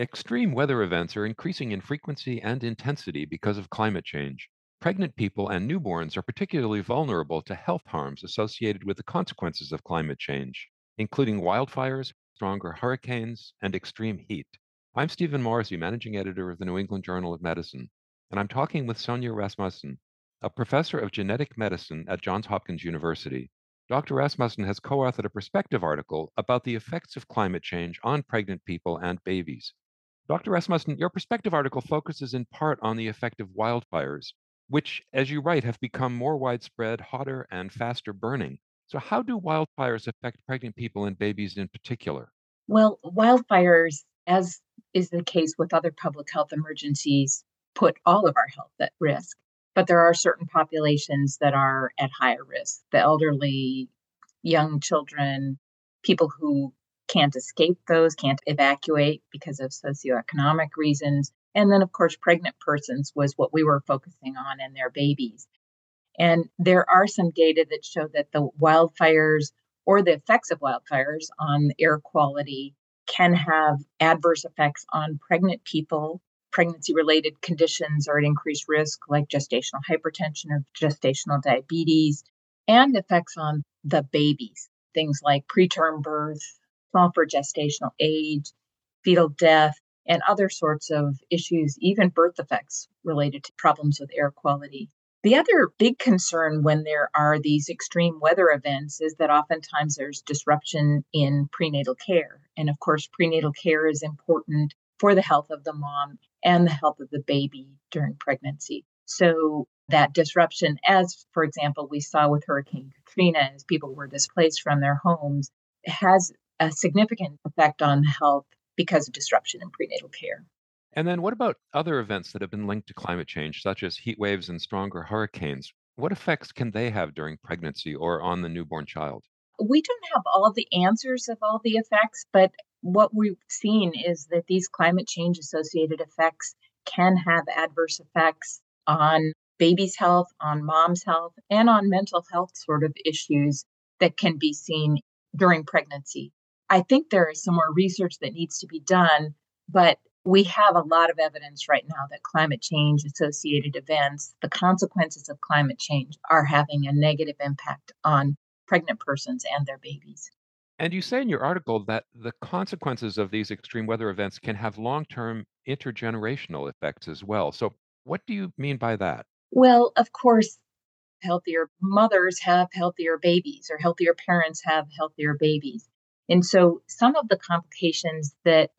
Extreme weather events are increasing in frequency and intensity because of climate change. Pregnant people and newborns are particularly vulnerable to health harms associated with the consequences of climate change, including wildfires, stronger hurricanes, and extreme heat. I'm Stephen Morrissey, managing editor of the New England Journal of Medicine, and I'm talking with Sonja Rasmussen, a professor of genetic medicine at Johns Hopkins University. Dr. Rasmussen has co authored a perspective article about the effects of climate change on pregnant people and babies. Dr. Rasmussen, your perspective article focuses in part on the effect of wildfires, which, as you write, have become more widespread, hotter, and faster burning. So, how do wildfires affect pregnant people and babies in particular? Well, wildfires, as is the case with other public health emergencies, put all of our health at risk. But there are certain populations that are at higher risk the elderly, young children, people who can't escape those, can't evacuate because of socioeconomic reasons. And then, of course, pregnant persons was what we were focusing on and their babies. And there are some data that show that the wildfires or the effects of wildfires on air quality can have adverse effects on pregnant people. Pregnancy related conditions are at increased risk, like gestational hypertension or gestational diabetes, and effects on the babies, things like preterm birth, for gestational age, fetal death, and other sorts of issues, even birth defects related to problems with air quality. The other big concern when there are these extreme weather events is that oftentimes there's disruption in prenatal care. And of course, prenatal care is important for the health of the mom and the health of the baby during pregnancy. So, that disruption, as for example, we saw with Hurricane Katrina, as people were displaced from their homes, has a significant effect on health because of disruption in prenatal care. And then what about other events that have been linked to climate change, such as heat waves and stronger hurricanes? What effects can they have during pregnancy or on the newborn child? We don't have all the answers of all the effects, but what we've seen is that these climate change associated effects can have adverse effects on baby's health, on mom's health, and on mental health sort of issues that can be seen during pregnancy. I think there is some more research that needs to be done, but we have a lot of evidence right now that climate change associated events, the consequences of climate change, are having a negative impact on pregnant persons and their babies. And you say in your article that the consequences of these extreme weather events can have long term intergenerational effects as well. So, what do you mean by that? Well, of course, healthier mothers have healthier babies, or healthier parents have healthier babies. And so some of the complications that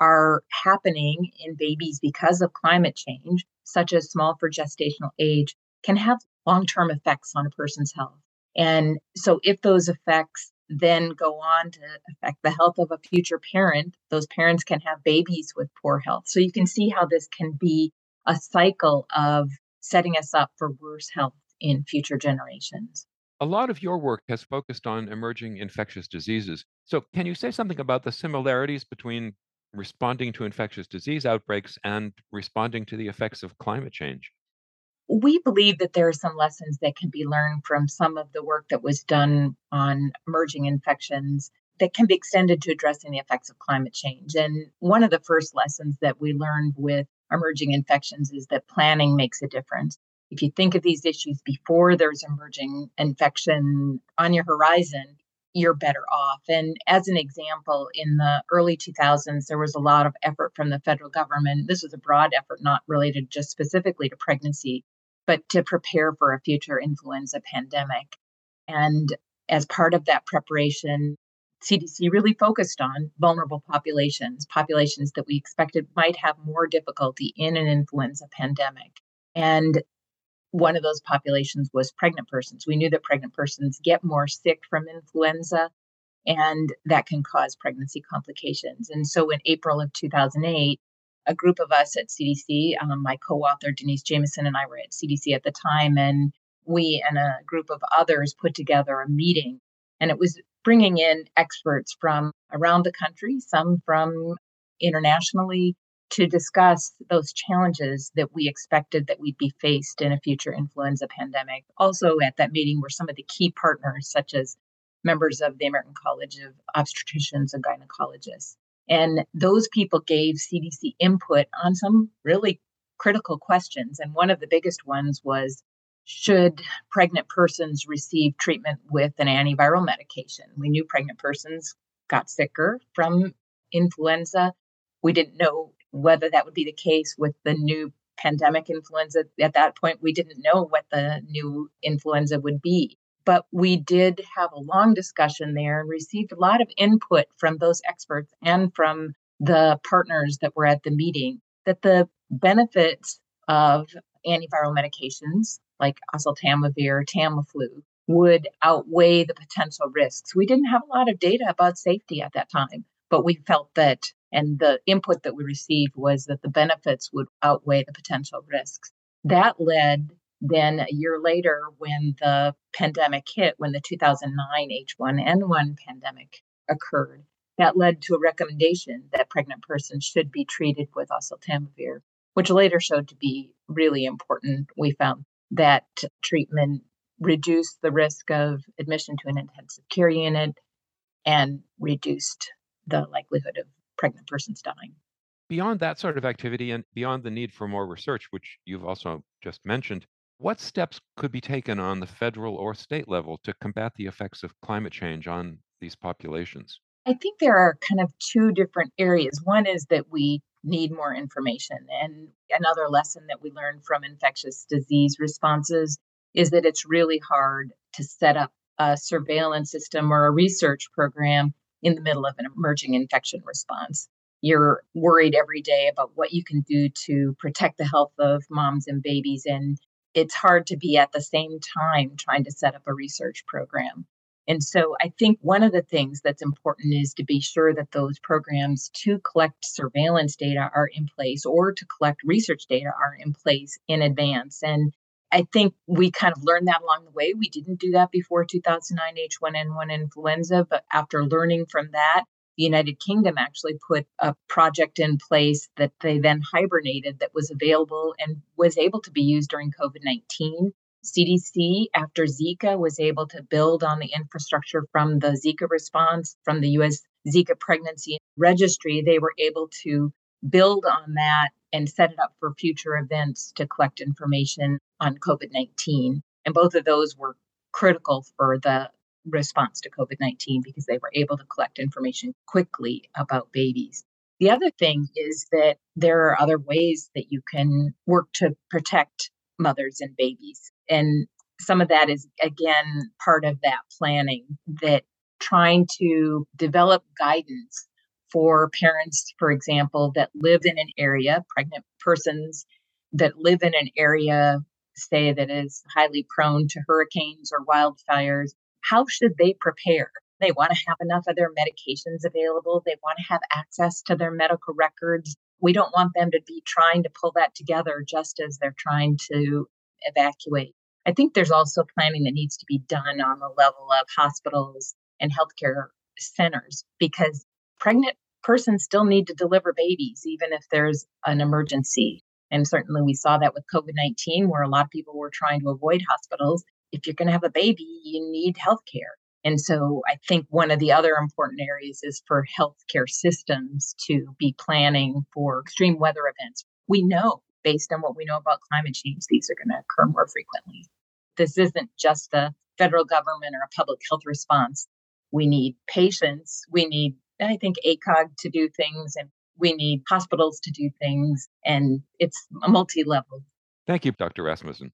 are happening in babies because of climate change, such as small for gestational age, can have long term effects on a person's health. And so if those effects then go on to affect the health of a future parent, those parents can have babies with poor health. So you can see how this can be a cycle of setting us up for worse health in future generations. A lot of your work has focused on emerging infectious diseases. So, can you say something about the similarities between responding to infectious disease outbreaks and responding to the effects of climate change? We believe that there are some lessons that can be learned from some of the work that was done on emerging infections that can be extended to addressing the effects of climate change. And one of the first lessons that we learned with emerging infections is that planning makes a difference if you think of these issues before there's emerging infection on your horizon, you're better off. And as an example, in the early 2000s, there was a lot of effort from the federal government. This was a broad effort, not related just specifically to pregnancy, but to prepare for a future influenza pandemic. And as part of that preparation, CDC really focused on vulnerable populations, populations that we expected might have more difficulty in an influenza pandemic. And one of those populations was pregnant persons. We knew that pregnant persons get more sick from influenza, and that can cause pregnancy complications. And so in April of 2008, a group of us at CDC, um, my co author Denise Jamieson and I were at CDC at the time, and we and a group of others put together a meeting. And it was bringing in experts from around the country, some from internationally, to discuss those challenges that we expected that we'd be faced in a future influenza pandemic. Also, at that meeting were some of the key partners, such as members of the American College of Obstetricians and Gynecologists. And those people gave CDC input on some really critical questions. And one of the biggest ones was should pregnant persons receive treatment with an antiviral medication? We knew pregnant persons got sicker from influenza. We didn't know whether that would be the case with the new pandemic influenza. At that point, we didn't know what the new influenza would be. But we did have a long discussion there and received a lot of input from those experts and from the partners that were at the meeting that the benefits of antiviral medications like oseltamivir, Tamiflu would outweigh the potential risks. We didn't have a lot of data about safety at that time, but we felt that, and the input that we received was that the benefits would outweigh the potential risks. That led then a year later, when the pandemic hit, when the 2009 H1N1 pandemic occurred, that led to a recommendation that pregnant persons should be treated with oseltamivir, which later showed to be really important. We found that treatment reduced the risk of admission to an intensive care unit and reduced the likelihood of pregnant persons dying. Beyond that sort of activity and beyond the need for more research, which you've also just mentioned, what steps could be taken on the federal or state level to combat the effects of climate change on these populations? I think there are kind of two different areas. One is that we need more information. And another lesson that we learned from infectious disease responses is that it's really hard to set up a surveillance system or a research program in the middle of an emerging infection response. You're worried every day about what you can do to protect the health of moms and babies and it's hard to be at the same time trying to set up a research program. And so I think one of the things that's important is to be sure that those programs to collect surveillance data are in place or to collect research data are in place in advance. And I think we kind of learned that along the way. We didn't do that before 2009 H1N1 influenza, but after learning from that, the United Kingdom actually put a project in place that they then hibernated that was available and was able to be used during COVID 19. CDC, after Zika, was able to build on the infrastructure from the Zika response, from the US Zika pregnancy registry. They were able to build on that and set it up for future events to collect information on COVID 19. And both of those were critical for the response to COVID 19 because they were able to collect information quickly about babies. The other thing is that there are other ways that you can work to protect mothers and babies. And some of that is, again, part of that planning that trying to develop guidance for parents, for example, that live in an area, pregnant persons that live in an area, say, that is highly prone to hurricanes or wildfires, how should they prepare? They want to have enough of their medications available. They want to have access to their medical records. We don't want them to be trying to pull that together just as they're trying to evacuate. I think there's also planning that needs to be done on the level of hospitals and healthcare centers because pregnant persons still need to deliver babies, even if there's an emergency. And certainly we saw that with COVID 19, where a lot of people were trying to avoid hospitals if you're going to have a baby, you need health care. And so I think one of the other important areas is for healthcare systems to be planning for extreme weather events. We know, based on what we know about climate change, these are going to occur more frequently. This isn't just a federal government or a public health response. We need patients. We need, I think, ACOG to do things, and we need hospitals to do things. And it's a multi level. Thank you, Dr. Rasmussen.